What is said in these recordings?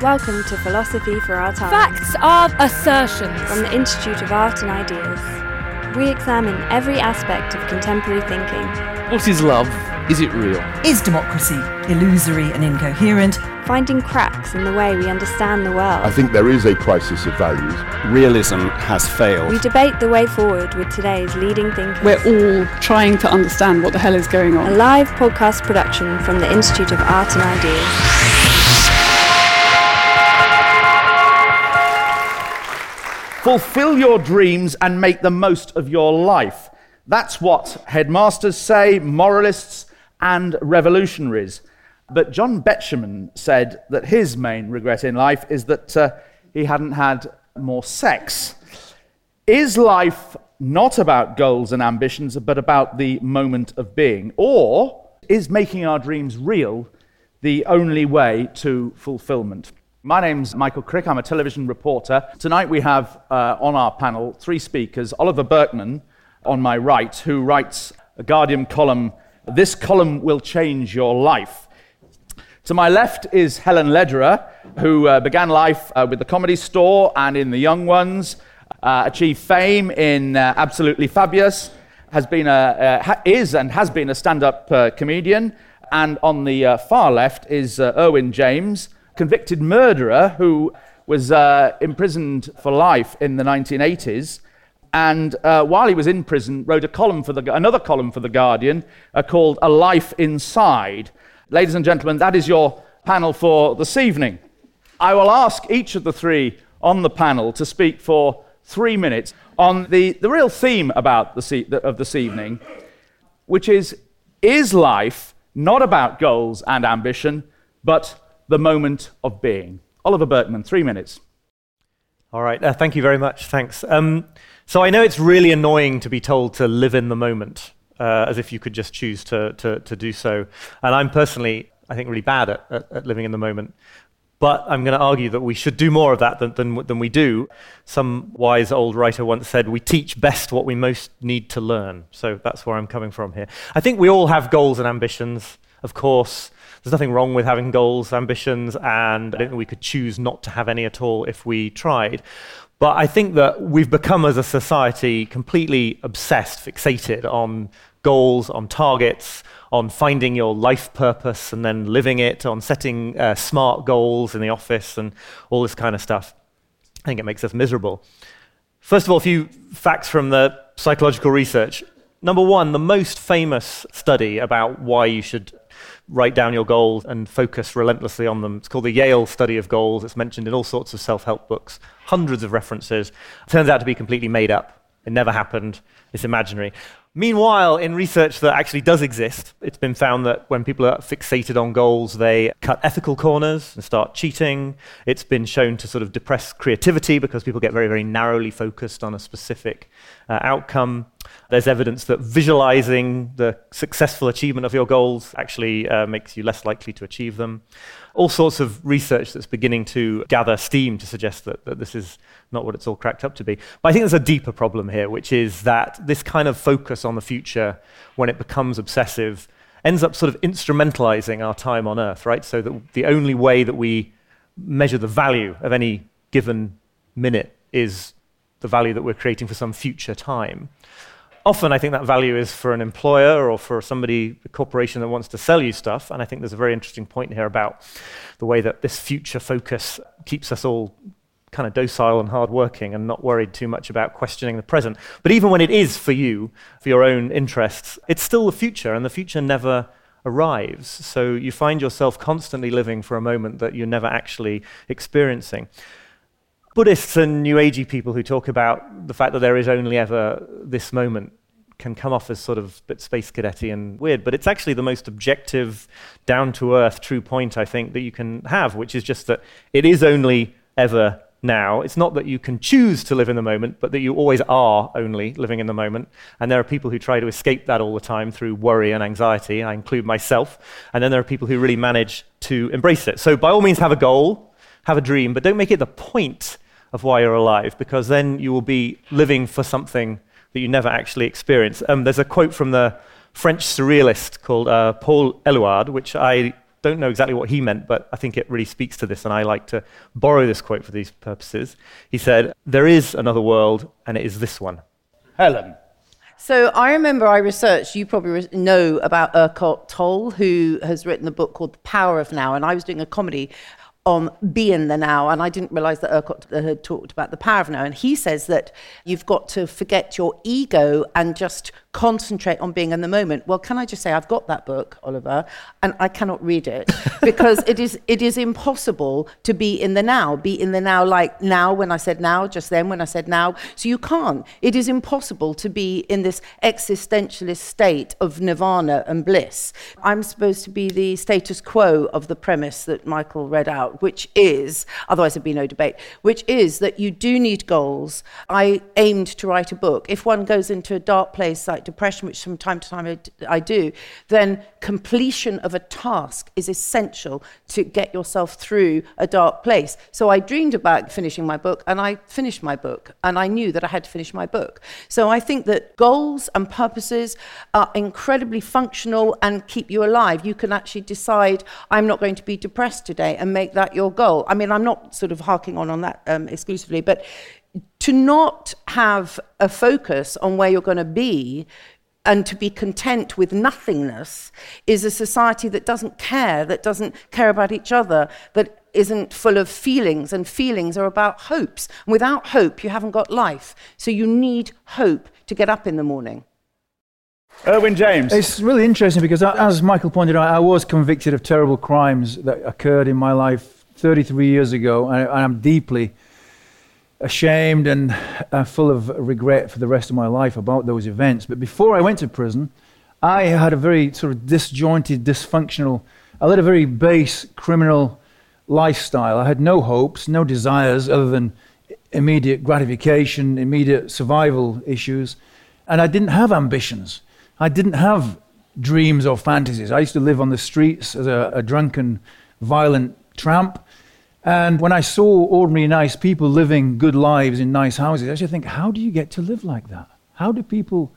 Welcome to Philosophy for Our Time. Facts are assertions. From the Institute of Art and Ideas. We examine every aspect of contemporary thinking. What is love? Is it real? Is democracy illusory and incoherent? Finding cracks in the way we understand the world. I think there is a crisis of values. Realism has failed. We debate the way forward with today's leading thinkers. We're all trying to understand what the hell is going on. A live podcast production from the Institute of Art and Ideas. Fulfill your dreams and make the most of your life. That's what headmasters say, moralists, and revolutionaries. But John Betjeman said that his main regret in life is that uh, he hadn't had more sex. Is life not about goals and ambitions, but about the moment of being? Or is making our dreams real the only way to fulfillment? My name's Michael Crick. I'm a television reporter. Tonight we have uh, on our panel three speakers Oliver Burkeman on my right, who writes a Guardian column, This Column Will Change Your Life. To my left is Helen Lederer, who uh, began life uh, with the Comedy Store and in The Young Ones, uh, achieved fame in uh, Absolutely Fabulous, has been a, ha- is and has been a stand up uh, comedian. And on the far left is Erwin James convicted murderer who was uh, imprisoned for life in the 1980s. And uh, while he was in prison, wrote a column for the, another column for The Guardian uh, called A Life Inside. Ladies and gentlemen, that is your panel for this evening. I will ask each of the three on the panel to speak for three minutes on the, the real theme about the, of this evening, which is Is life not about goals and ambition, but the moment of being. Oliver Burkeman, three minutes. All right, uh, thank you very much. Thanks. Um, so I know it's really annoying to be told to live in the moment, uh, as if you could just choose to, to, to, do so. And I'm personally, I think, really bad at, at, at living in the moment. But I'm going to argue that we should do more of that than, than, than we do. Some wise old writer once said, We teach best what we most need to learn. So that's where I'm coming from here. I think we all have goals and ambitions, of course. There's nothing wrong with having goals, ambitions, and I don't think we could choose not to have any at all if we tried. But I think that we've become, as a society, completely obsessed, fixated on goals, on targets, on finding your life purpose and then living it, on setting uh, smart goals in the office, and all this kind of stuff. I think it makes us miserable. First of all, a few facts from the psychological research. Number one, the most famous study about why you should write down your goals and focus relentlessly on them. It's called the Yale Study of Goals. It's mentioned in all sorts of self help books, hundreds of references. It turns out to be completely made up. It never happened. It's imaginary. Meanwhile, in research that actually does exist, it's been found that when people are fixated on goals, they cut ethical corners and start cheating. It's been shown to sort of depress creativity because people get very, very narrowly focused on a specific outcome. There's evidence that visualizing the successful achievement of your goals actually uh, makes you less likely to achieve them. All sorts of research that's beginning to gather steam to suggest that, that this is not what it's all cracked up to be. But I think there's a deeper problem here, which is that this kind of focus on the future, when it becomes obsessive, ends up sort of instrumentalizing our time on Earth, right? So that the only way that we measure the value of any given minute is the value that we're creating for some future time. Often, I think that value is for an employer or for somebody, a corporation that wants to sell you stuff. And I think there's a very interesting point here about the way that this future focus keeps us all kind of docile and hardworking and not worried too much about questioning the present. But even when it is for you, for your own interests, it's still the future, and the future never arrives. So you find yourself constantly living for a moment that you're never actually experiencing. Buddhists and New Agey people who talk about the fact that there is only ever this moment can come off as sort of bit space cadetty and weird, but it's actually the most objective, down to earth, true point I think that you can have, which is just that it is only ever now. It's not that you can choose to live in the moment, but that you always are only living in the moment. And there are people who try to escape that all the time through worry and anxiety. I include myself. And then there are people who really manage to embrace it. So, by all means, have a goal, have a dream, but don't make it the point of why you're alive, because then you will be living for something that you never actually experience. Um, there's a quote from the French surrealist called uh, Paul Eluard, which I don't know exactly what he meant, but I think it really speaks to this, and I like to borrow this quote for these purposes. He said, There is another world, and it is this one. Helen. So I remember I researched, you probably know about Eckhart Tolle, who has written a book called The Power of Now, and I was doing a comedy on be in the now, and I didn't realize that Eckhart uh, had talked about the power of now. And he says that you've got to forget your ego and just concentrate on being in the moment. Well, can I just say I've got that book, Oliver, and I cannot read it because it is it is impossible to be in the now, be in the now like now when I said now, just then when I said now. So you can't. It is impossible to be in this existentialist state of nirvana and bliss. I'm supposed to be the status quo of the premise that Michael read out, which is otherwise there'd be no debate, which is that you do need goals. I aimed to write a book. If one goes into a dark place like like depression, which from time to time I, I do, then completion of a task is essential to get yourself through a dark place. So I dreamed about finishing my book and I finished my book and I knew that I had to finish my book. So I think that goals and purposes are incredibly functional and keep you alive. You can actually decide, I'm not going to be depressed today and make that your goal. I mean, I'm not sort of harking on on that um, exclusively, but to not have a focus on where you're going to be and to be content with nothingness is a society that doesn't care, that doesn't care about each other, that isn't full of feelings, and feelings are about hopes. And without hope, you haven't got life. So you need hope to get up in the morning. Erwin James. It's really interesting because, uh, as Michael pointed out, I was convicted of terrible crimes that occurred in my life 33 years ago, and I'm deeply ashamed and uh, full of regret for the rest of my life about those events. But before I went to prison, I had a very sort of disjointed, dysfunctional, I led a very base criminal lifestyle. I had no hopes, no desires other than immediate gratification, immediate survival issues. And I didn't have ambitions. I didn't have dreams or fantasies. I used to live on the streets as a, a drunken, violent tramp. And when I saw ordinary nice people living good lives in nice houses, I to think, how do you get to live like that? How do people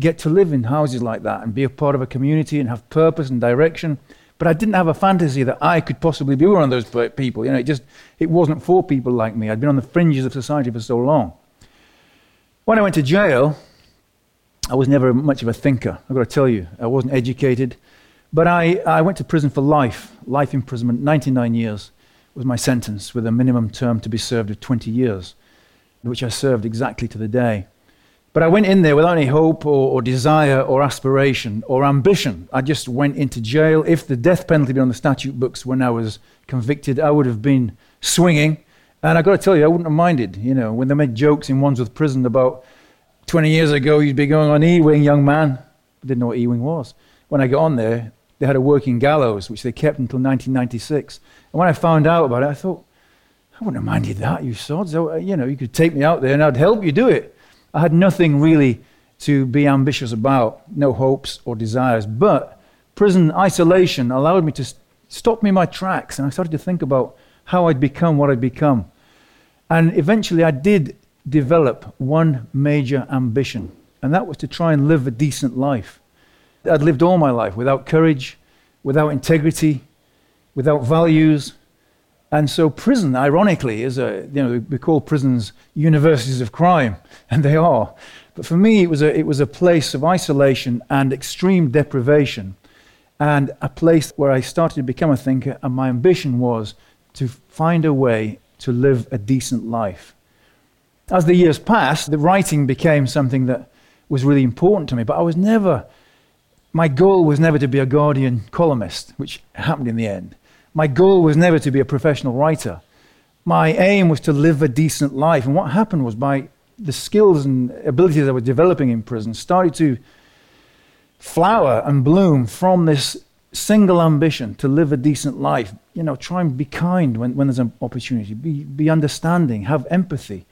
get to live in houses like that and be a part of a community and have purpose and direction? But I didn't have a fantasy that I could possibly be one of those people. You know, it just it wasn't for people like me. I'd been on the fringes of society for so long. When I went to jail, I was never much of a thinker. I've got to tell you, I wasn't educated. But I, I went to prison for life, life imprisonment, 99 years was my sentence, with a minimum term to be served of 20 years, which I served exactly to the day. But I went in there without any hope or, or, desire or aspiration or ambition. I just went into jail. If the death penalty had been on the statute books when I was convicted, I would have been swinging. And I've got to tell you, I wouldn't have minded. You know, when they made jokes in Wandsworth Prison about 20 years ago, you'd be going on E-wing, young man. I didn't know what E-wing was. When I got on there, they had a working gallows, which they kept until 1996. And when I found out about it, I thought, I wouldn't have minded that, you sods. Uh, you know, you could take me out there and I'd help you do it. I had nothing really to be ambitious about, no hopes or desires. But prison isolation allowed me to st- stop me in my tracks, and I started to think about how I'd become what I'd become. And eventually, I did develop one major ambition, and that was to try and live a decent life. I'd lived all my life without courage, without integrity, without values. And so, prison, ironically, is a, you know, we call prisons universities of crime, and they are. But for me, it was a, it was a place of isolation and extreme deprivation, and a place where I started to become a thinker, and my ambition was to find a way to live a decent life. As the years passed, the writing became something that was really important to me, but I was never, my goal was never to be a Guardian columnist, which happened in the end. My goal was never to be a professional writer. My aim was to live a decent life. And what happened was by the skills and abilities I was developing in prison started to flower and bloom from this single ambition to live a decent life. You know, try and be kind when, when there's an opportunity, be, be understanding, have empathy,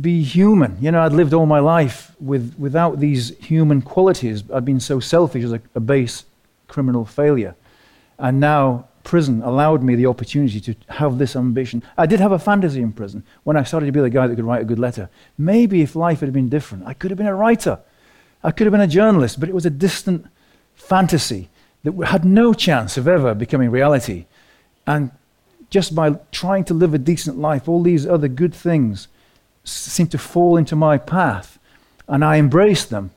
be human. You know, I'd lived all my life with, without these human qualities. I'd been so selfish as a, a base criminal failure. And now prison allowed me the opportunity to have this ambition. I did have a fantasy in prison when I started to be the guy that could write a good letter. Maybe if life had been different, I could have been a writer. I could have been a journalist, but it was a distant fantasy that had no chance of ever becoming reality. And just by trying to live a decent life, all these other good things seemed to fall into my path. And I embrace them,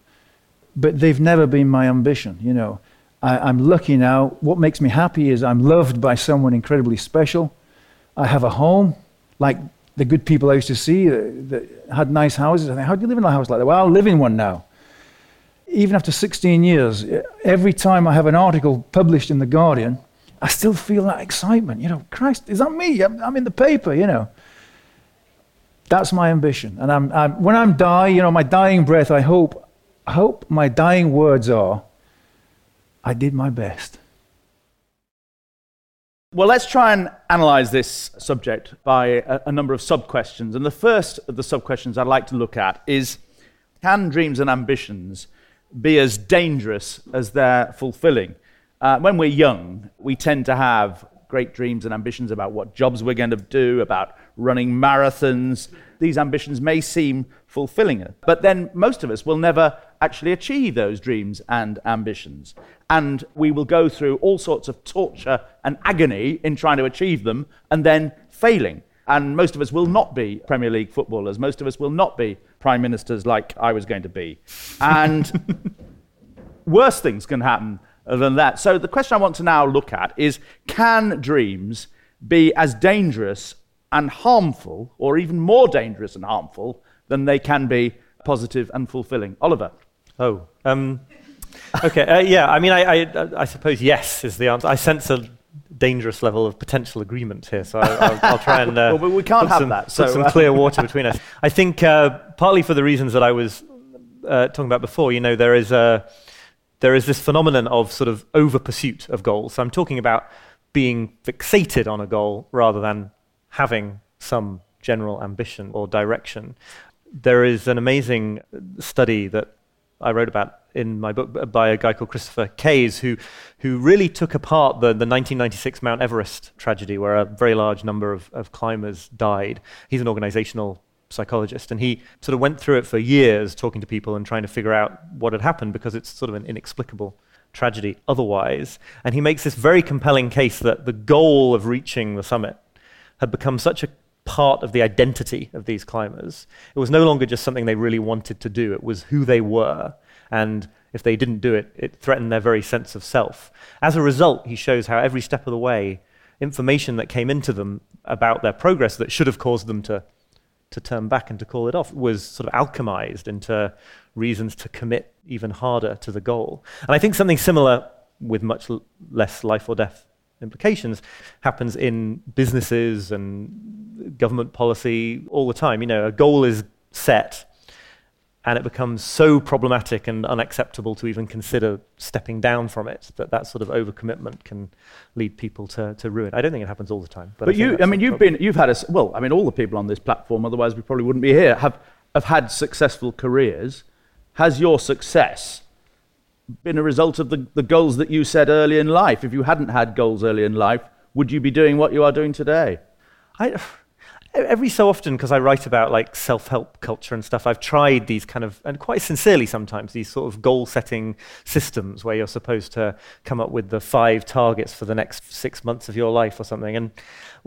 but they've never been my ambition, you know. I, am lucky now. What makes me happy is I'm loved by someone incredibly special. I have a home, like the good people I used to see that, that had nice houses. I think, how do you live in a house like that? Well, I live in one now. Even after 16 years, every time I have an article published in The Guardian, I still feel that excitement. You know, Christ, is that me? I'm, I'm in the paper, you know. That's my ambition. And I'm, I'm, when I'm dying, you know, my dying breath, I hope, I hope my dying words are, I did my best. Well, let's try and analyze this subject by a, a number of sub questions. And the first of the sub questions I'd like to look at is Can dreams and ambitions be as dangerous as they're fulfilling? Uh, when we're young, we tend to have great dreams and ambitions about what jobs we're going to do, about running marathons. These ambitions may seem fulfilling, but then most of us will never actually achieve those dreams and ambitions. And we will go through all sorts of torture and agony in trying to achieve them and then failing. And most of us will not be Premier League footballers. Most of us will not be prime ministers like I was going to be. And worse things can happen than that. So the question I want to now look at is can dreams be as dangerous and harmful, or even more dangerous and harmful, than they can be positive and fulfilling? Oliver. Oh, um, okay. Uh, yeah, I mean, I, I, I, suppose yes is the answer. I sense a dangerous level of potential agreement here, so I'll, I'll try and uh, well, we can't have some, that. So, put some uh, clear water between us. I think uh, partly for the reasons that I was uh, talking about before. You know, there is a there is this phenomenon of sort of over pursuit of goals. So I'm talking about being fixated on a goal rather than having some general ambition or direction. There is an amazing study that I wrote about in my book by a guy called Christopher Kayes, who, who really took apart the, the 1996 Mount Everest tragedy, where a very large number of, of climbers died. He's an organizational psychologist, and he sort of went through it for years, talking to people and trying to figure out what had happened because it's sort of an inexplicable tragedy otherwise. And he makes this very compelling case that the goal of reaching the summit had become such a part of the identity of these climbers. It was no longer just something they really wanted to do, it was who they were. And if they didn't do it, it threatened their very sense of self. As a result, he shows how every step of the way, information that came into them about their progress that should have caused them to, to turn back and to call it off was sort of alchemized into reasons to commit even harder to the goal. And I think something similar with much l- less life or death implications happens in businesses and government policy all the time. You know, a goal is set and it becomes so problematic and unacceptable to even consider stepping down from it that that sort of overcommitment can lead people to, to ruin. I don't think it happens all the time. But, but I you, I mean, you've been, you've had a, well, I mean, all the people on this platform, otherwise we probably wouldn't be here, have, have had successful careers. Has your success been a result of the, the goals that you set early in life? If you hadn't had goals early in life, would you be doing what you are doing today? I, every so often, because I write about like self-help culture and stuff, I've tried these kind of, and quite sincerely sometimes, these sort of goal-setting systems where you're supposed to come up with the five targets for the next six months of your life or something. And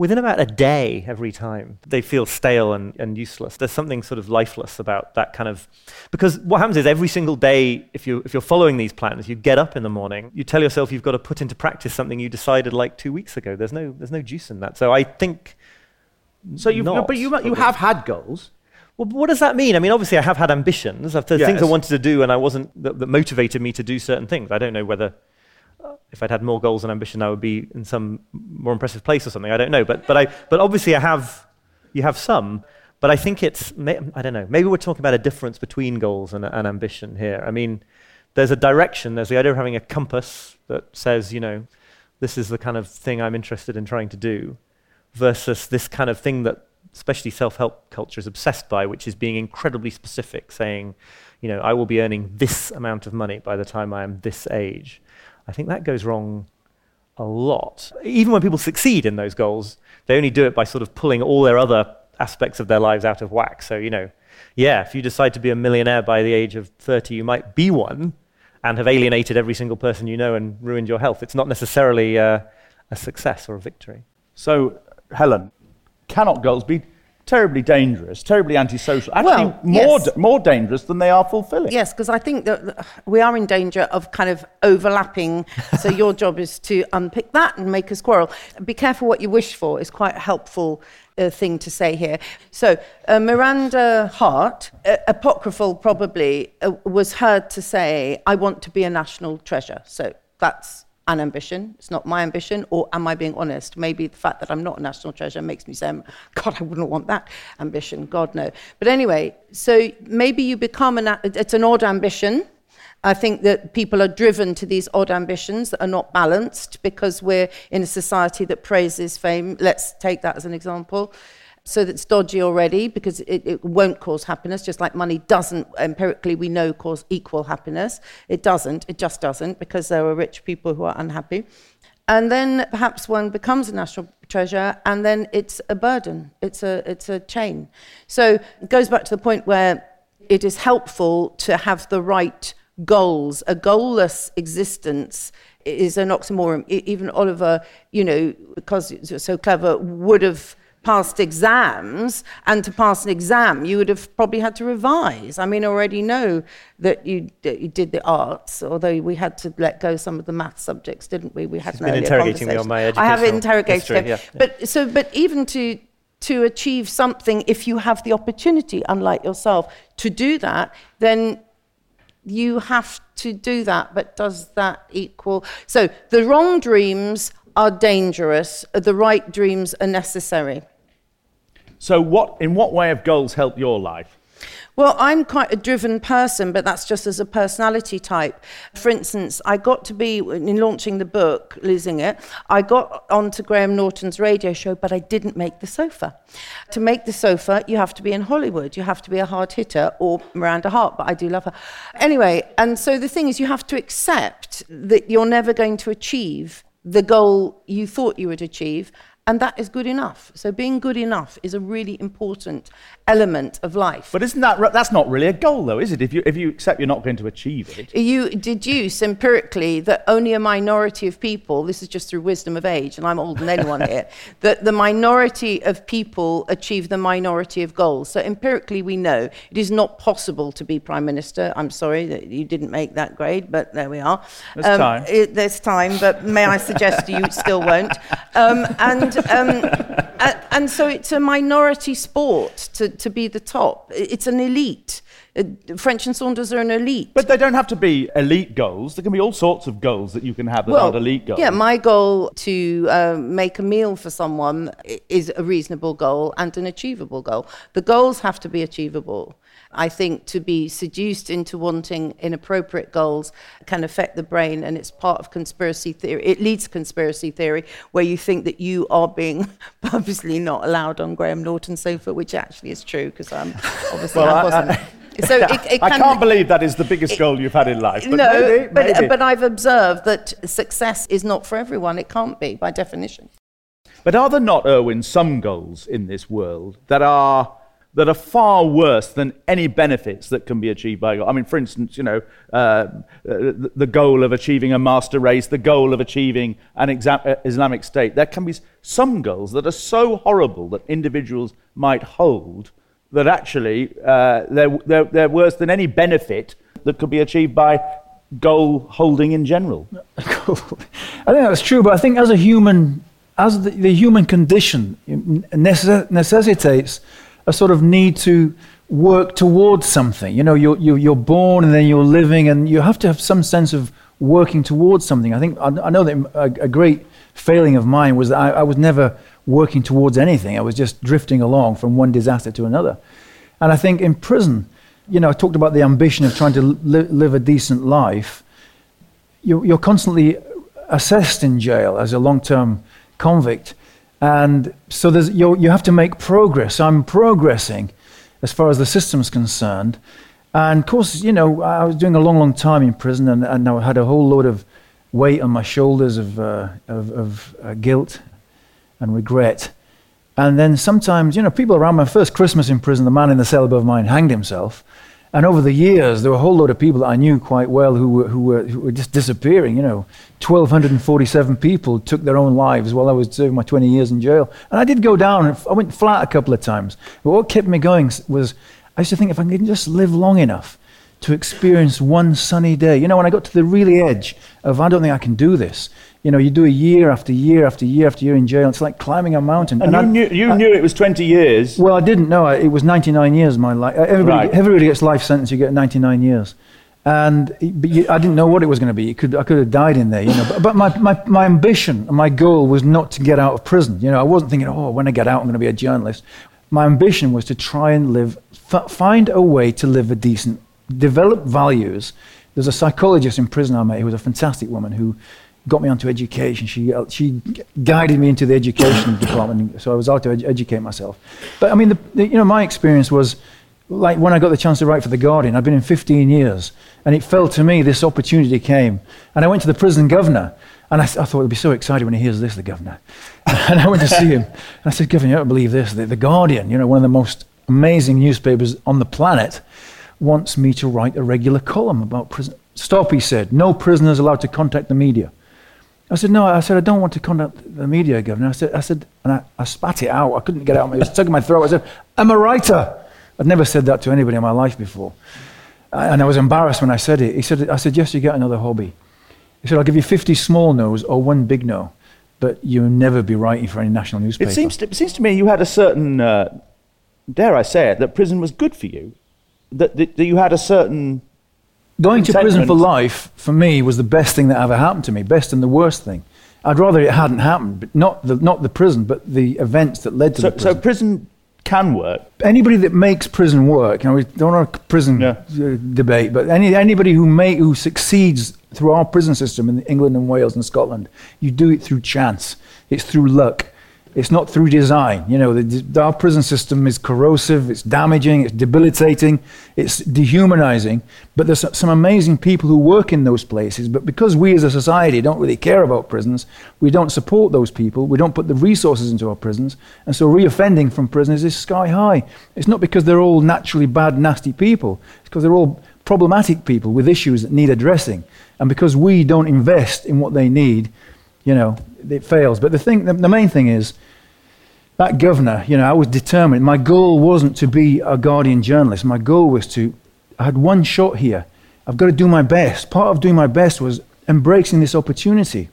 within about a day every time, they feel stale and, and useless. There's something sort of lifeless about that kind of, because what happens is every single day, if, you, if you're following these plans, you get up in the morning, you tell yourself you've got to put into practice something you decided like two weeks ago. There's no, there's no juice in that. So I think so you've, not, but you, you have had goals. Well, what does that mean? I mean, obviously, I have had ambitions. I've yes. things I wanted to do, and I wasn't that, that, motivated me to do certain things. I don't know whether if I'd had more goals and ambition, I would be in some more impressive place or something. I don't know, but but I but obviously, I have you have some. But I think it's, I don't know, maybe we're talking about a difference between goals and, and ambition here. I mean, there's a direction, there's the idea of having a compass that says, you know, this is the kind of thing I'm interested in trying to do, versus this kind of thing that especially self-help culture is obsessed by, which is being incredibly specific, saying, you know, I will be earning this amount of money by the time I am this age. I think that goes wrong a lot. Even when people succeed in those goals, they only do it by sort of pulling all their other aspects of their lives out of whack. So, you know, yeah, if you decide to be a millionaire by the age of 30, you might be one and have alienated every single person you know and ruined your health. It's not necessarily uh, a success or a victory. So, Helen, cannot goals be terribly dangerous, terribly antisocial, actually Well, more, yes. more dangerous than they are fulfilling? Yes, because I think that we are in danger of kind of overlapping. so your job is to unpick that and make us quarrel. Be careful what you wish for is quite a helpful uh, thing to say here. So uh, Miranda Hart, uh, apocryphal probably, uh, was heard to say, "I want to be a national treasure." So that's an ambition. It's not my ambition, or am I being honest? Maybe the fact that I'm not a national treasure makes me say, um, God, I wouldn't want that ambition. God, no. But anyway, so maybe you become an, it's an odd ambition. I think that people are driven to these odd ambitions that are not balanced because we're in a society that praises fame. Let's take that as an example. So that's dodgy already because it, it won't cause happiness, just like money doesn't, empirically, we know, cause equal happiness. It doesn't, it just doesn't because there are rich people who are unhappy. And then perhaps one becomes a national treasure and then it's a burden, it's a, it's a chain. So it goes back to the point where it is helpful to have the right goals. A goalless existence is an oxymoron. Even Oliver, you know, because so clever, would have passed exams, and to pass an exam, you would have probably had to revise. I mean, I already know that you, that you did the arts, although we had to let go some of the math subjects, didn't we? We had She's an been interrogating me on my I have interrogated history, yeah. But so, but even to to achieve something, if you have the opportunity, unlike yourself, to do that, then you have to do that. But does that equal? So the wrong dreams are dangerous. The right dreams are necessary. So, what, in what way have goals helped your life? Well, I'm quite a driven person, but that's just as a personality type. For instance, I got to be, in launching the book, Losing It, I got onto Graham Norton's radio show, but I didn't make the sofa. To make the sofa, you have to be in Hollywood, you have to be a hard hitter, or Miranda Hart, but I do love her. Anyway, and so the thing is, you have to accept that you're never going to achieve the goal you thought you would achieve. And that is good enough. So being good enough is a really important element of life. But isn't that, that's not really a goal, though, is it? If you, if you accept you're not going to achieve it. You deduce empirically that only a minority of people, this is just through wisdom of age, and I'm older than anyone here, that the minority of people achieve the minority of goals. So empirically, we know it is not possible to be Prime Minister. I'm sorry that you didn't make that grade, but there we are. Um, There's time. It, there's time, but may I suggest you still won't. Um, and, um, a- and so it's a minority sport to, to be the top. It's an elite. Uh, French and Saunders are an elite. But they don't have to be elite goals. There can be all sorts of goals that you can have that aren't elite goals. Yeah, my goal to uh, make a meal for someone is a reasonable goal and an achievable goal. The goals have to be achievable. I think to be seduced into wanting inappropriate goals can affect the brain, and it's part of conspiracy theory. It leads to conspiracy theory, where you think that you are being purposely not allowed on Graham Norton's sofa, which actually is true because um, obviously Well, I I- wasn't. so it, it I can, can't believe that is the biggest goal you've had in life. But no, maybe, but, maybe. but I've observed that success is not for everyone. It can't be by definition. But are there not, Erwin, some goals in this world that are that are far worse than any benefits that can be achieved by God? I mean, for instance, you know, uh, uh, the, the goal of achieving a master race, the goal of achieving an exa- uh, Islamic state. There can be some goals that are so horrible that individuals might hold that actually uh, they're, they're, they're worse than any benefit that could be achieved by goal holding in general. I think that's true, but I think as a human, as the, the human condition necess- necessitates a sort of need to work towards something. You know, you're, you're, born and then you're living, and you have to have some sense of working towards something. I think I, I know that a, a great failing of mine was that I, I was never working towards anything. I was just drifting along from one disaster to another. And I think in prison, you know, I talked about the ambition of trying to li- live a decent life. You're, you're constantly assessed in jail as a long term convict. And so there's, you you have to make progress. I'm progressing as far as the system's concerned. And of course, you know, I was doing a long, long time in prison and, and I had a whole load of weight on my shoulders of, uh, of, of uh, guilt and regret. And then sometimes, you know, people around my first Christmas in prison, the man in the cell above mine hanged himself. And over the years, there were a whole load of people that I knew quite well who were, who were, who were just disappearing. You know, 1,247 people took their own lives while I was serving my 20 years in jail. And I did go down, I went flat a couple of times. But what kept me going was I used to think if I can just live long enough to experience one sunny day. You know, when I got to the really edge of, I don't think I can do this. You know, you do a year after year after year after year in jail. It's like climbing a mountain. And, and you, I, knew, you I, knew it was 20 years. Well, I didn't know. It was 99 years, my life. Uh, everybody, right. everybody gets life sentence, you get 99 years. And but you, I didn't know what it was going to be. Could, I could have died in there, you know. But, but my, my, my ambition and my goal was not to get out of prison. You know, I wasn't thinking, oh, when I get out, I'm going to be a journalist. My ambition was to try and live, f- find a way to live a decent develop values. There's a psychologist in prison I met who was a fantastic woman who got me onto education. She, uh, she guided me into the education department, so I was out to ed- educate myself. But I mean, the, the, you know, my experience was like when I got the chance to write for The Guardian, I'd been in 15 years, and it fell to me, this opportunity came. And I went to the prison governor, and I, th- I thought he'd be so excited when he hears this, the governor. and I went to see him, and I said, Governor, you don't believe this. The, the Guardian, you know, one of the most amazing newspapers on the planet, wants me to write a regular column about prison. Stop, he said. No prisoners allowed to contact the media. I said, no, I said, I don't want to contact the media, Governor. I said, I said, and I, I spat it out. I couldn't get it out. It was stuck in my throat. I said, I'm a writer. I'd never said that to anybody in my life before. And I was embarrassed when I said it. He said, I said, yes, you get another hobby. He said, I'll give you 50 small no's or one big no, but you'll never be writing for any national newspaper. It seems to, it seems to me you had a certain, uh, dare I say it, that prison was good for you that, that, that you had a certain going to prison for life for me was the best thing that ever happened to me best and the worst thing. I'd rather it hadn't happened but not the, not the prison but the events that led to so, the prison. so prison. can work. Anybody that makes prison work you know we don't have a prison yeah. Uh, debate but any, anybody who may who succeeds through our prison system in england and wales and scotland you do it through chance. It's through luck it's not through design. You know, the, our prison system is corrosive, it's damaging, it's debilitating, it's dehumanizing. But there's some amazing people who work in those places. But because we as a society don't really care about prisons, we don't support those people, we don't put the resources into our prisons. And so reoffending from prisoners is sky high. It's not because they're all naturally bad, nasty people, it's because they're all problematic people with issues that need addressing. And because we don't invest in what they need, you know, it fails. But the thing, the, the main thing is, that governor, you know, I was determined. My goal wasn't to be a Guardian journalist. My goal was to, I had one shot here. I've got to do my best. Part of doing my best was embracing this opportunity.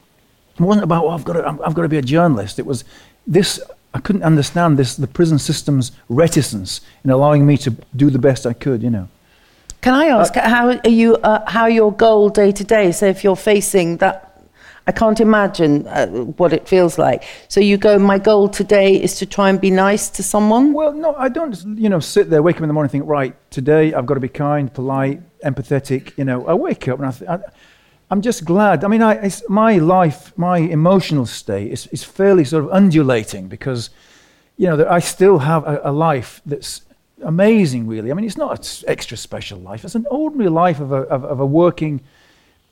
It wasn't about, oh, I've got to, I've got to be a journalist. It was this, I couldn't understand this, the prison system's reticence in allowing me to do the best I could, you know. Can I ask uh, how are you, uh, how your goal day to day? So if you're facing that I can't imagine uh, what it feels like. So you go, my goal today is to try and be nice to someone? Well, no, I don't, you know, sit there, wake up in the morning think, right, today I've got to be kind, polite, empathetic. You know, I wake up and I'm just glad. I mean, I, my life, my emotional state is, is fairly sort of undulating because, you know, I still have a, a life that's amazing, really. I mean, it's not an extra special life. It's an ordinary life of a, of, of a working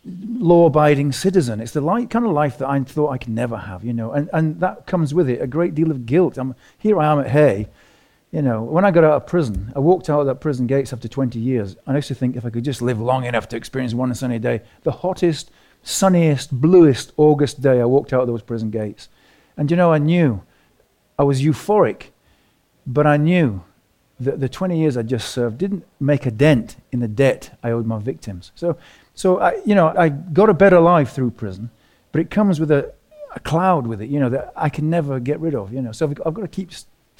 law-abiding citizen. It's the like, kind of life that I thought I could never have, you know, and, and that comes with it a great deal of guilt. I'm, here I am at Hay, you know, when I got out of prison, I walked out of that prison gates after 20 years, I used to think if I could just live long enough to experience one sunny day, the hottest, sunniest, bluest August day, I walked out of those prison gates. And you know, I knew I was euphoric, but I knew that the 20 years I just served didn't make a dent in the debt I owed my victims. So so, I, you know, I got a better life through prison, but it comes with a, a cloud with it, you know, that I can never get rid of, you know. So I've, I've got to keep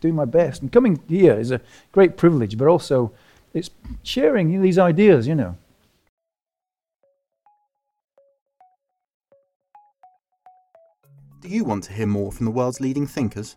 doing my best. And coming here is a great privilege, but also it's sharing these ideas, you know. Do you want to hear more from the world's leading thinkers?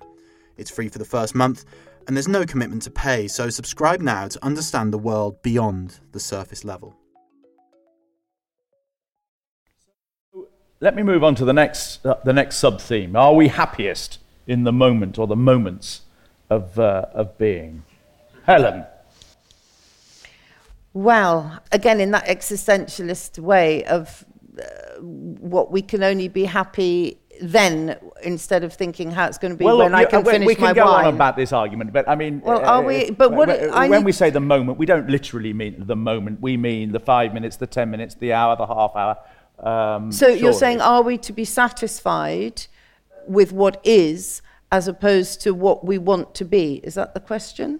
It's free for the first month, and there's no commitment to pay, so subscribe now to understand the world beyond the surface level. Let me move on to the next, uh, the next sub theme. Are we happiest in the moment or the moments of, uh, of being? Helen. Well, again, in that existentialist way of uh, what we can only be happy then instead of thinking how it's going to be well, when look, I can we, finish we can my go wine. on about this argument, but I mean, Well, are we- but what- when, I when we say the moment, we don't literally mean the moment. We mean the five minutes, the ten minutes, the hour, the half hour. Um, So you're saying, are we to be satisfied with what is as opposed to what we want to be? Is that the question?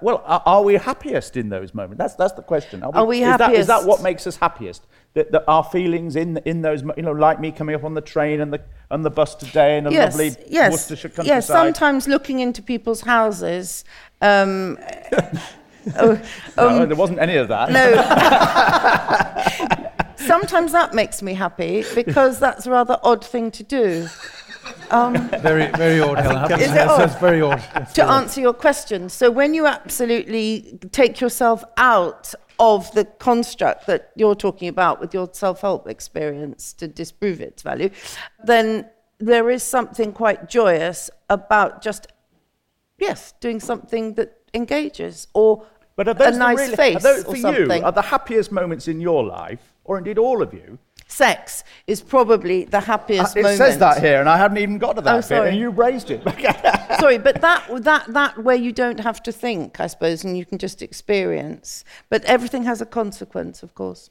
Well, are, are we happiest in those moments? That's that's the question. Are we is That, is that what makes us happiest? That, that our feelings in in those, you know, like me coming up on the train and the on the bus today in a yes, lovely yes, Worcestershire countryside. yes. Sometimes looking into people's houses. Um, oh, no, um, there wasn't any of that. No. Sometimes that makes me happy because that's a rather odd thing to do. Um, Very, very odd, Helen. To Is it that's, odd? that's very odd. That's to very odd. answer your question, so when you absolutely take yourself out of the construct that you're talking about with your self help experience to disprove its value, then there is something quite joyous about just, yes, doing something that engages or But are those a nice really, are face those, or for something. you, are the happiest moments in your life, or indeed all of you? Sex is probably the happiest Uh, it moment. says that here, and I hadn't even got to that Oh, bit, and you raised it. Sorry, but that that that where you don't have to think, I suppose, and you can just experience. But everything has a consequence, of course.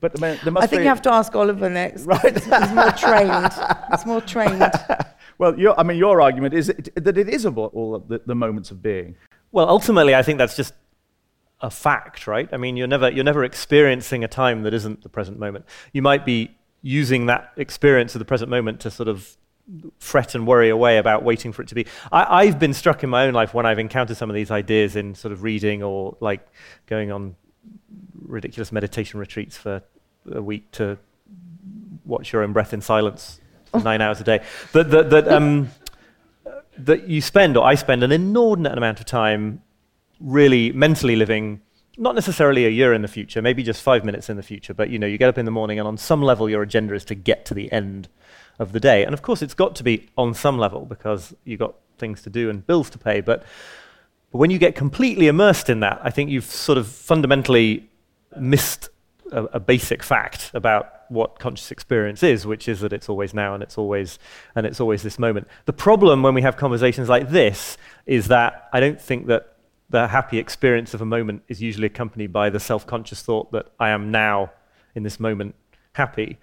but I mean, there must I think be, you have to ask Oliver next. Right. He's more trained. He's more trained. Well, your, I mean, your argument is that it is about all the, the moments of being. Well, ultimately, I think that's just a fact, right? I mean, you're never, you're never experiencing a time that isn't the present moment. You might be using that experience of the present moment to sort of fret and worry away about waiting for it to be. I, I've been struck in my own life when I've encountered some of these ideas in sort of reading or like going on ridiculous meditation retreats for a week to watch your own breath in silence for nine hours a day. That, that, that, um, that you spend, or I spend, an inordinate amount of time really mentally living not necessarily a year in the future maybe just five minutes in the future but you know you get up in the morning and on some level your agenda is to get to the end of the day and of course it's got to be on some level because you've got things to do and bills to pay but, but when you get completely immersed in that i think you've sort of fundamentally missed a, a basic fact about what conscious experience is, which is that it's always now and it's always and it's always this moment. The problem when we have conversations like this is that I don't think that the happy experience of a moment is usually accompanied by the self-conscious thought that I am now in this moment happy.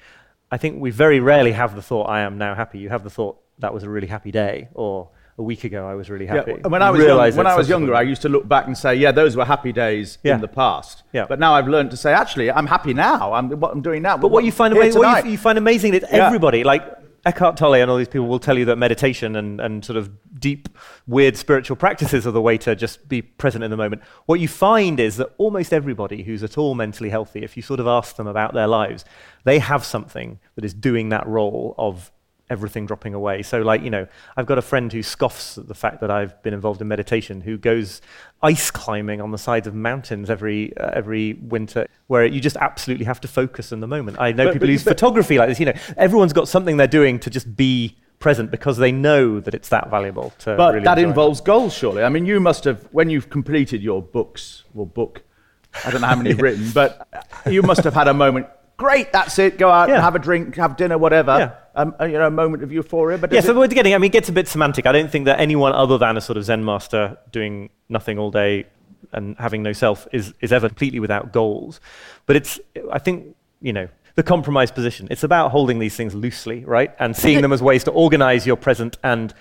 I think we very rarely have the thought I am now happy. You have the thought that was a really happy day or a week ago I was really happy. Yeah, when I was, young, when I was younger, I used to look back and say, yeah, those were happy days Yeah. in the past. Yeah. But now I've learned to say, actually, I'm happy now. I'm, what I'm doing now. But what you find, here ama- what you, you find amazing is everybody, like Eckhart Tolle and all these people will tell you that meditation and, and sort of deep, weird spiritual practices are the way to just be present in the moment. What you find is that almost everybody who's at all mentally healthy, if you sort of ask them about their lives, they have something that is doing that role of everything dropping away. So, like, you know, I've got a friend who scoffs at the fact that I've been involved in meditation, who goes ice climbing on the sides of mountains every uh, every winter, where you just absolutely have to focus in the moment. I know But- people but- use but- photography like this. You know, everyone's got something they're doing to just be present because they know that it's that valuable to But really that enjoy it. involves goals, surely. I mean, you must have, when you've completed your books, or book, I don't know how many you've written, but you must have had a moment. Great, that's it. Go out Yeah. and have a drink, have dinner, whatever. Yeah. Um, uh, you know, a moment of euphoria. But Yeah, so it- we're getting, I mean, it gets a bit semantic. I don't think that anyone other than a sort of Zen master doing nothing all day and having no self is, is ever completely without goals. But it's, I think, you know, the compromise position. It's about holding these things loosely, right? And seeing them as ways to organize your present and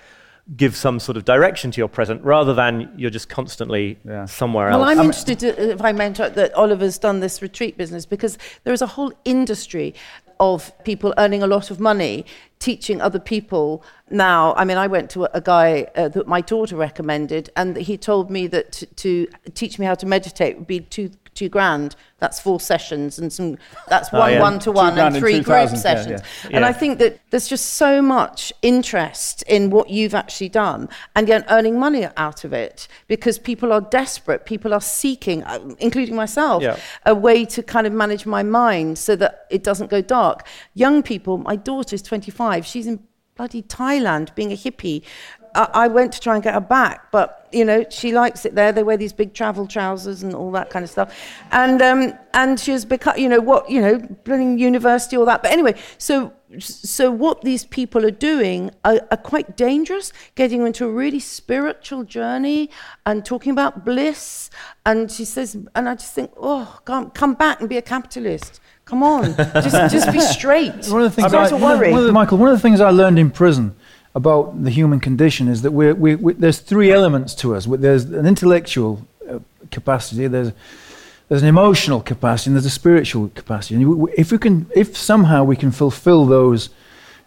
give some sort of direction to your present rather than you're just constantly somewhere Well, else. Well, I'm interested, to, if I may interrupt, that Oliver's done this retreat business because there is a whole industry of people earning a lot of money teaching other people now. I mean, I went to a, a guy uh, that my daughter recommended, and he told me that to, to teach me how to meditate would be two two grand. That's four sessions, and some. That's Oh, one yeah. one to one and three 2,000, group yeah, sessions. yeah. And I think that there's just so much interest in what you've actually done and yet earning money out of it because people are desperate. People are seeking, uh, including myself, Yeah. a way to kind of manage my mind so that it doesn't go dark. Young people, my daughter is 25, she's in bloody Thailand being a hippie. I, I went to try and get her back, but you know she likes it there. They wear these big travel trousers and all that kind of stuff, and um, and she has become, you know, what you know, blooming university, all that. But anyway, so so what these people are doing are, are quite dangerous, getting into a really spiritual journey and talking about bliss. And she says, and I just think, oh, come, come back and be a capitalist. Come on, just just be straight. One of the things Don't I, have to worry. one of the- Michael, one of the things I learned in prison about the human condition is that we're, we, we, there's three elements to us. There's an intellectual uh, capacity, there's, there's an emotional capacity, and there's a spiritual capacity. And if we can, if somehow we can fulfill those,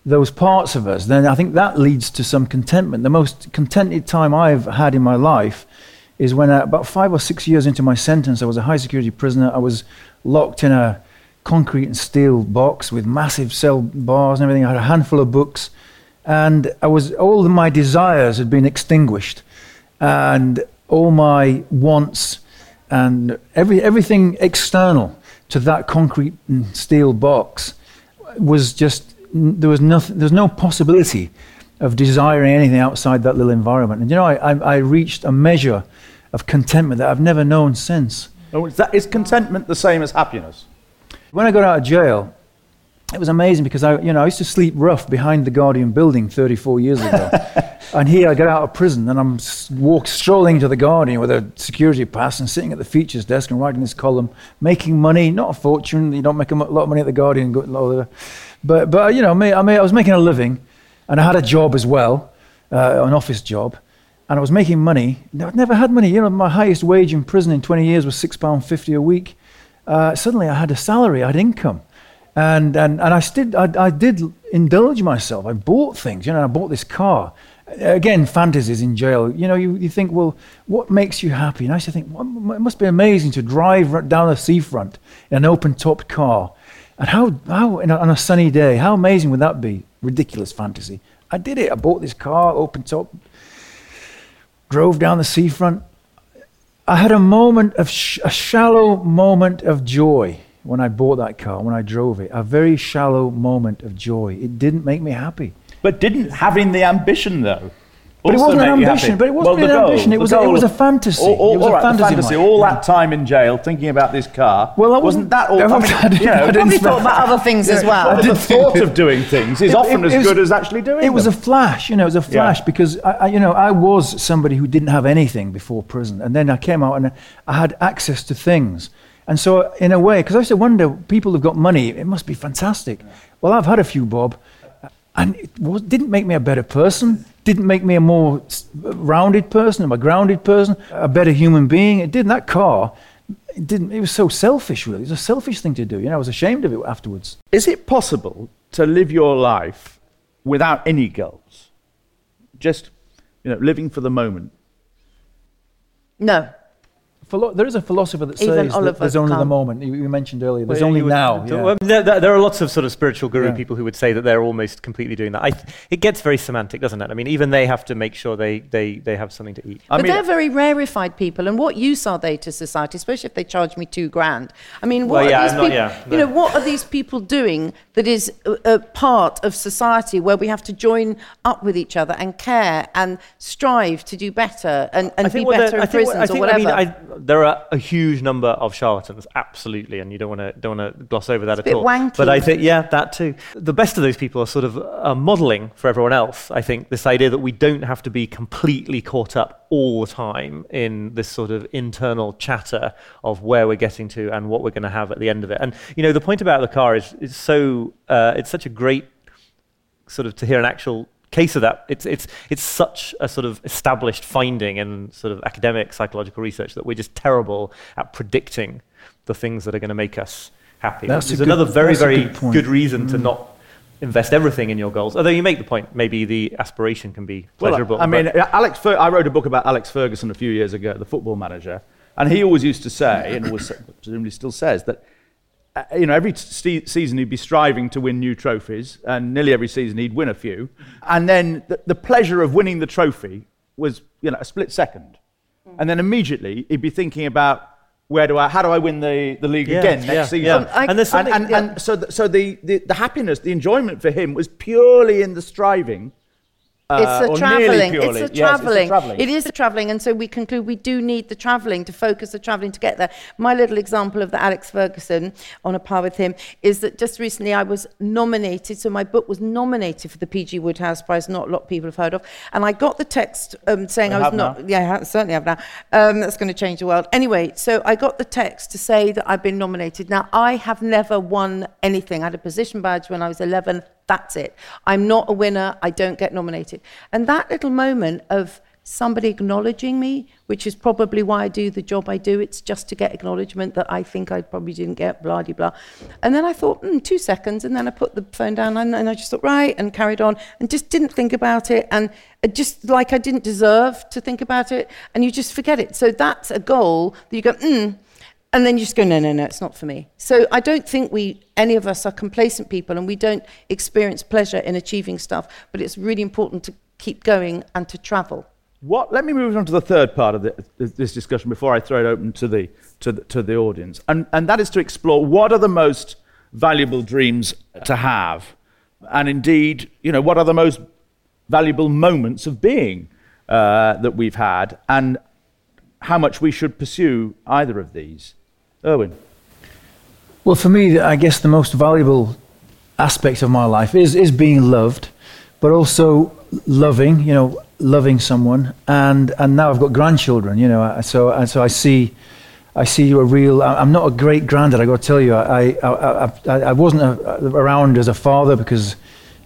those parts of us, then I think that leads to some contentment. The most contented time I've had in my life is when, uh, about five or six years into my sentence, I was a high security prisoner. I was locked in a concrete and steel box with massive cell bars and everything. I had a handful of books, and I was all of my desires had been extinguished, and all my wants and every everything external to that concrete and steel box was just there was nothing. There's no possibility of desiring anything outside that little environment. And you know, I, I, I reached a measure of contentment that I've never known since. Oh, is, that, is contentment the same as happiness? When I got out of jail, it was amazing because I, you know, I used to sleep rough behind the Guardian building 34 years ago. and here I get out of prison and I'm walk strolling into the Guardian with a security pass and sitting at the features desk and writing this column, making money, not a fortune. You don't make a lot of money at the Guardian, but but you know, me, I, mean, I was making a living, and I had a job as well, uh, an office job, and I was making money. I'd never had money. You know, my highest wage in prison in 20 years was six pound fifty a week. Uh, suddenly, I had a salary, I had income, and and and I did I, I did indulge myself. I bought things. You know, I bought this car. Again, fantasies in jail. You know, you, you think, well, what makes you happy? And I used to think, well, it must be amazing to drive down the seafront in an open-topped car. And how, how a, on a sunny day, how amazing would that be? Ridiculous fantasy. I did it. I bought this car, open top, drove down the seafront. I had a moment of sh- a shallow moment of joy when I bought that car, when I drove it. A very shallow moment of joy. It didn't make me happy. But didn't having the ambition, though, But it wasn't an ambition, but it wasn't Well, an goal, ambition, it was a- it was a fantasy. All, all, It was all a right, fantasy, fantasy. All that time in jail, thinking about this car. Well, I wasn't wasn't- that all? I I mean, wasn't- I didn't- you know, I didn't Probably thought about other things as well. the thought of doing things is It- often it- as was- good as actually doing It It was a flash, you know, it was a flash Yeah. because I, I, you know, I was somebody who didn't have anything before prison, and then I came out and I had access to things, and so in a way, because I used to wonder, people who've got money, it must be fantastic. Well, I've had a few, Bob, and it was, didn't make me a better person, didn't make me a more rounded person, a grounded person, a better human being. It didn't. That car, it didn't. It was so selfish, really. It was a selfish thing to do. You know, I was ashamed of it afterwards. Is it possible to live your life without any goals? Just, you know, living for the moment. No. Philo- there is a philosopher that Even says that there's only the moment. You, you mentioned earlier. There's Well, only would- now. yeah. well, there, there- there are lots of sort of spiritual guru Yeah. people who would say that they're almost completely doing that. I th- it gets very semantic, doesn't it? I mean, even they have to make sure they, they, they have something to eat. I but mean, they're very rarefied people, and what use are they to society? Especially if they charge me two grand. I mean, what Well, are these I'm not- people? yeah, You know, what are these people doing that is a, a part of society where we have to join up with each other and care and strive to do better and, and be what better in I what- prisons I think, or whatever? I mean, I, there are a huge number of charlatans, absolutely, and you don't want to don't want to gloss over that It's at all. wanky. But I think, yeah, that too. The best of those people are sort of uh, modelling for everyone else. I think this idea that we don't have to be completely caught up all the time in this sort of internal chatter of where we're getting to and what we're going to have at the end of it. And you know, the point about the car is is so uh, it's such a great sort of to hear an actual case of that. It's, it's, it's such a sort of established finding in sort of academic psychological research that we're just terrible at predicting the things that are going to make us happy. That's There's a good- another very, very good good reason to Mm. not invest everything in your goals. Although you make the point, maybe the aspiration can be pleasurable. Well, I mean, Alex. Fer- I wrote a book about Alex Ferguson a few years ago, the football manager, and he always used to say, and always presumably still says, that uh, Uh, you know every se- season he'd be striving to win new trophies, and nearly every season he'd win a few, and then the, the pleasure of winning the trophy was you know a split second, mm. and then immediately he'd be thinking about. Where do I? How do I win the, the league Yeah, again next yeah, season? yeah. I- And there's and, something- and, yeah. and so, the, so the, the, the happiness, the enjoyment for him was purely in the striving. Uh, it's the traveling. It's the traveling. travelling. It is the traveling, and so we conclude we do need the traveling to focus the traveling to get there. My little example of the Alex Ferguson on a par with him is that just recently I was nominated. So my book was nominated for the PG Wodehouse Prize. Not a lot of people have heard of, and I got the text um, saying We I was not. now. Yeah, I certainly have now. Um, that's going to change the world. Anyway, so I got the text to say that I've been nominated. Now I have never won anything. I had a position badge when I was 11. That's it. I'm not a winner. I don't get nominated. And that little moment of somebody acknowledging me, which is probably why I do the job I do, it's just to get acknowledgement that I think I probably didn't get, blah, de, blah. And then I thought, hmm, two seconds. And then I put the phone down and, and I just thought, right, and carried on and just didn't think about it. And just like I didn't deserve to think about it. And you just forget it. So that's a goal that you go, hmm. And then you just go, no, no, no, it's not for me. So I don't think we, any of us, are complacent people and we don't experience pleasure in achieving stuff. But it's really important to keep going and to travel. What? Let me move on to the third part of the, this discussion before I throw it open to the to the, to the audience, and and that is to explore what are the most valuable dreams to have, and indeed, you know, what are the most valuable moments of being uh, that we've had, and how much we should pursue either of these. Erwin. Well, for me, I guess the most valuable aspect of my life is, is being loved, but also loving, you know, loving someone. And, and now I've got grandchildren, you know, so, so I see, I see you a real, I'm not a great granddad, I got to tell you. I, I, I, I, I wasn't a, around as a father because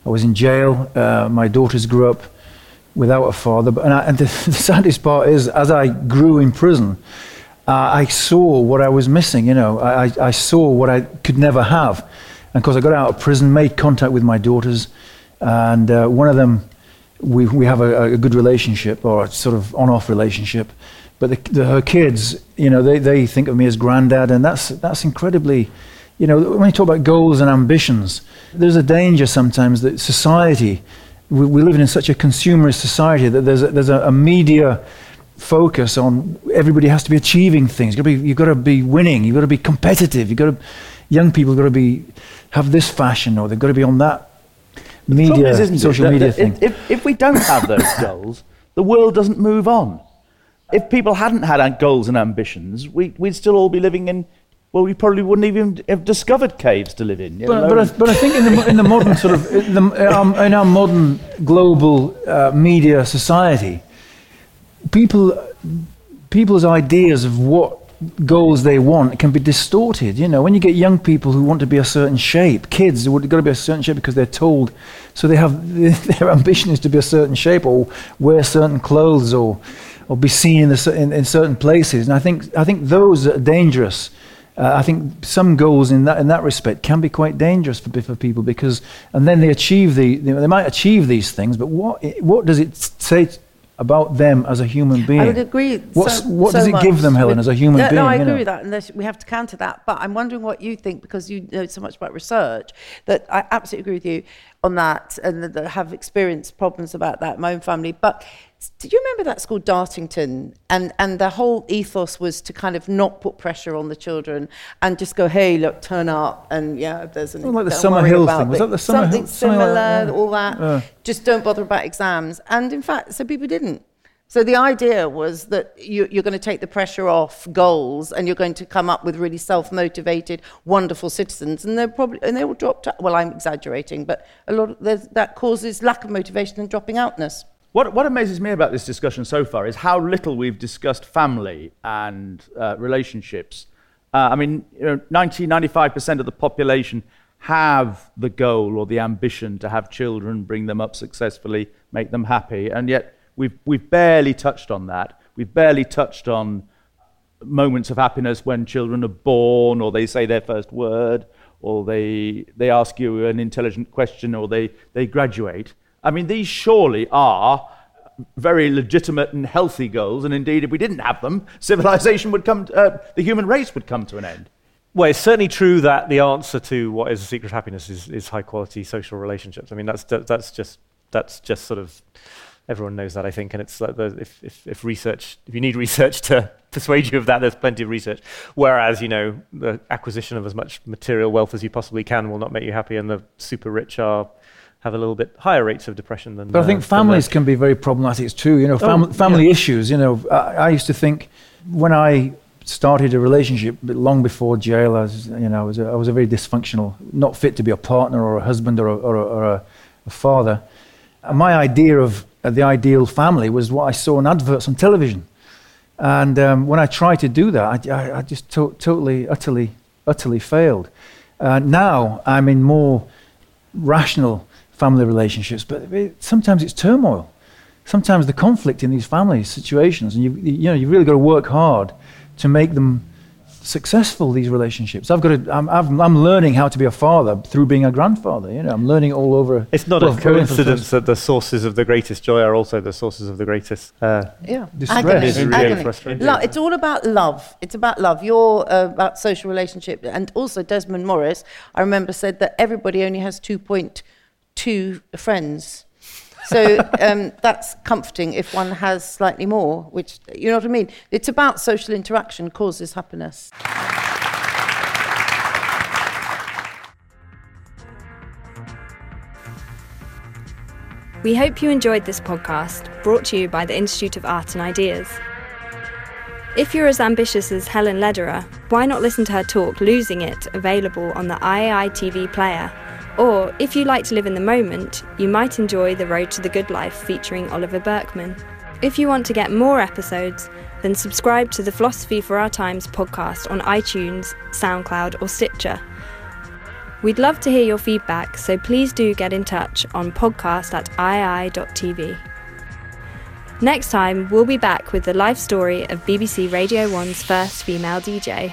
I was in jail. Uh, my daughters grew up without a father. But, and, I, and the, the saddest part is, as I grew in prison, uh, I saw what I was missing. You know, I, I- saw what I could never have. And of course, I got out of prison, made contact with my daughters, and uh, one of them, we, we have a, a good relationship or a sort of on-off relationship. But the, the, her kids, you know, they, they think of me as granddad, and that's that's incredibly, you know, when you talk about goals and ambitions, there's a danger sometimes that society, we, we live in such a consumerist society that there's a, there's a, a media focus on everybody has to be achieving things. You've got to be, you've got to be winning. You've got to be competitive. You've got to, young people have got to be have this fashion or they've got to be on that media, is, it, social that- media that thing. If, if we don't have those goals, the world doesn't move on. If people hadn't had goals and ambitions, we, we'd still all be living in, well, we probably wouldn't even have discovered caves to live in. But, but, I, but I think in the, in the modern sort of in, the, um, in our modern global uh, media society, people people's ideas of what goals they want can be distorted. You know, when you get young people who want to be a certain shape, kids have got to be a certain shape because they're told, so they have their ambition is to be a certain shape or wear certain clothes or or be seen in, the, in, in certain places. And I think I think those are dangerous. Uh, I think some goals in that in that respect can be quite dangerous for, for people because, and then they achieve the they might achieve these things, but what what does it say about them as a human being? I would agree. What's, so, what so does it give them, Helen, as a human no, being? No, I agree know? with that, and we have to counter that. But I'm wondering what you think because you know so much about research that I absolutely agree with you on that, and that, have experienced problems about that in my own family. But do you remember that school, Dartington? And and the whole ethos was to kind of not put pressure on the children and just go, hey, look, turn up, and yeah, there's an Oh, like the Summerhill thing. Was that the Summer something Hill- similar, like that? all that. Yeah. Just don't bother about exams. And in fact, so people didn't. So the idea was that you, you're going to take the pressure off goals, and you're going to come up with really self-motivated, wonderful citizens, and they're probably and they all dropped. Out. Well, I'm exaggerating, but a lot of that causes lack of motivation and dropping outness. What, what amazes me about this discussion so far is how little we've discussed family and uh, relationships. Uh, I mean, you know, 90, 95% of the population have the goal or the ambition to have children, bring them up successfully, make them happy. And yet we've, we've barely touched on that. We've barely touched on moments of happiness when children are born or they say their first word or they, they ask you an intelligent question or they, they graduate. I mean, these surely are very legitimate and healthy goals. And indeed, if we didn't have them, civilization would come, to, uh, the human race would come to an end. Well, it's certainly true that the answer to what is secret happiness is, is high quality social relationships. I mean, that's, that's, just, that's just sort of, everyone knows that, I think. And it's like the, if, if, if research, if you need research to persuade you of that, there's plenty of research. Whereas, you know, the acquisition of as much material wealth as you possibly can will not make you happy, and the super rich are have a little bit higher rates of depression than. But I think uh, families can be very problematic too. You know, fam- Oh, family yeah. issues. You know, I, I used to think when I started a relationship long before jail, I was, you know, I was, a, I was a very dysfunctional, not fit to be a partner or a husband or a, or a, or a, father. And my idea of the ideal family was what I saw in adverts on television. And um, when I tried to do that, I, I, I just to- totally, utterly, utterly failed. Uh, now I'm in more rational family relationships, but it, sometimes it's turmoil. Sometimes the conflict in these family situations, and you, you know, you really got to work hard to make them successful. These relationships. I've got to. I'm, I've, I'm learning how to be a father through being a grandfather. You know, I'm learning all over. It's not well, a learning for the coincidence that the sources of the greatest joy are also the sources of the greatest. Uh, Yeah, Distress. agony. It's agony. frustrating. Lo- it's all about love. It's about love. You're uh, about social relationship, and also Desmond Morris. I remember said that everybody only has two point two friends. So um, that's comforting if one has slightly more. Which you know what I mean. It's about social interaction causes happiness. We hope you enjoyed this podcast, brought to you by the Institute of Art and Ideas. If you're as ambitious as Helen Lederer, why not listen to her talk Losing It, available on the IAI TV player? Or, if you like to live in the moment, you might enjoy The Road to the Good Life featuring Oliver Burkeman. If you want to get more episodes, then subscribe to the Philosophy for Our Times podcast on iTunes, SoundCloud, or Stitcher. We'd love to hear your feedback, so please do get in touch on podcast at iai.tv. Next time, we'll be back with the life story of BBC Radio 1's first female DJ.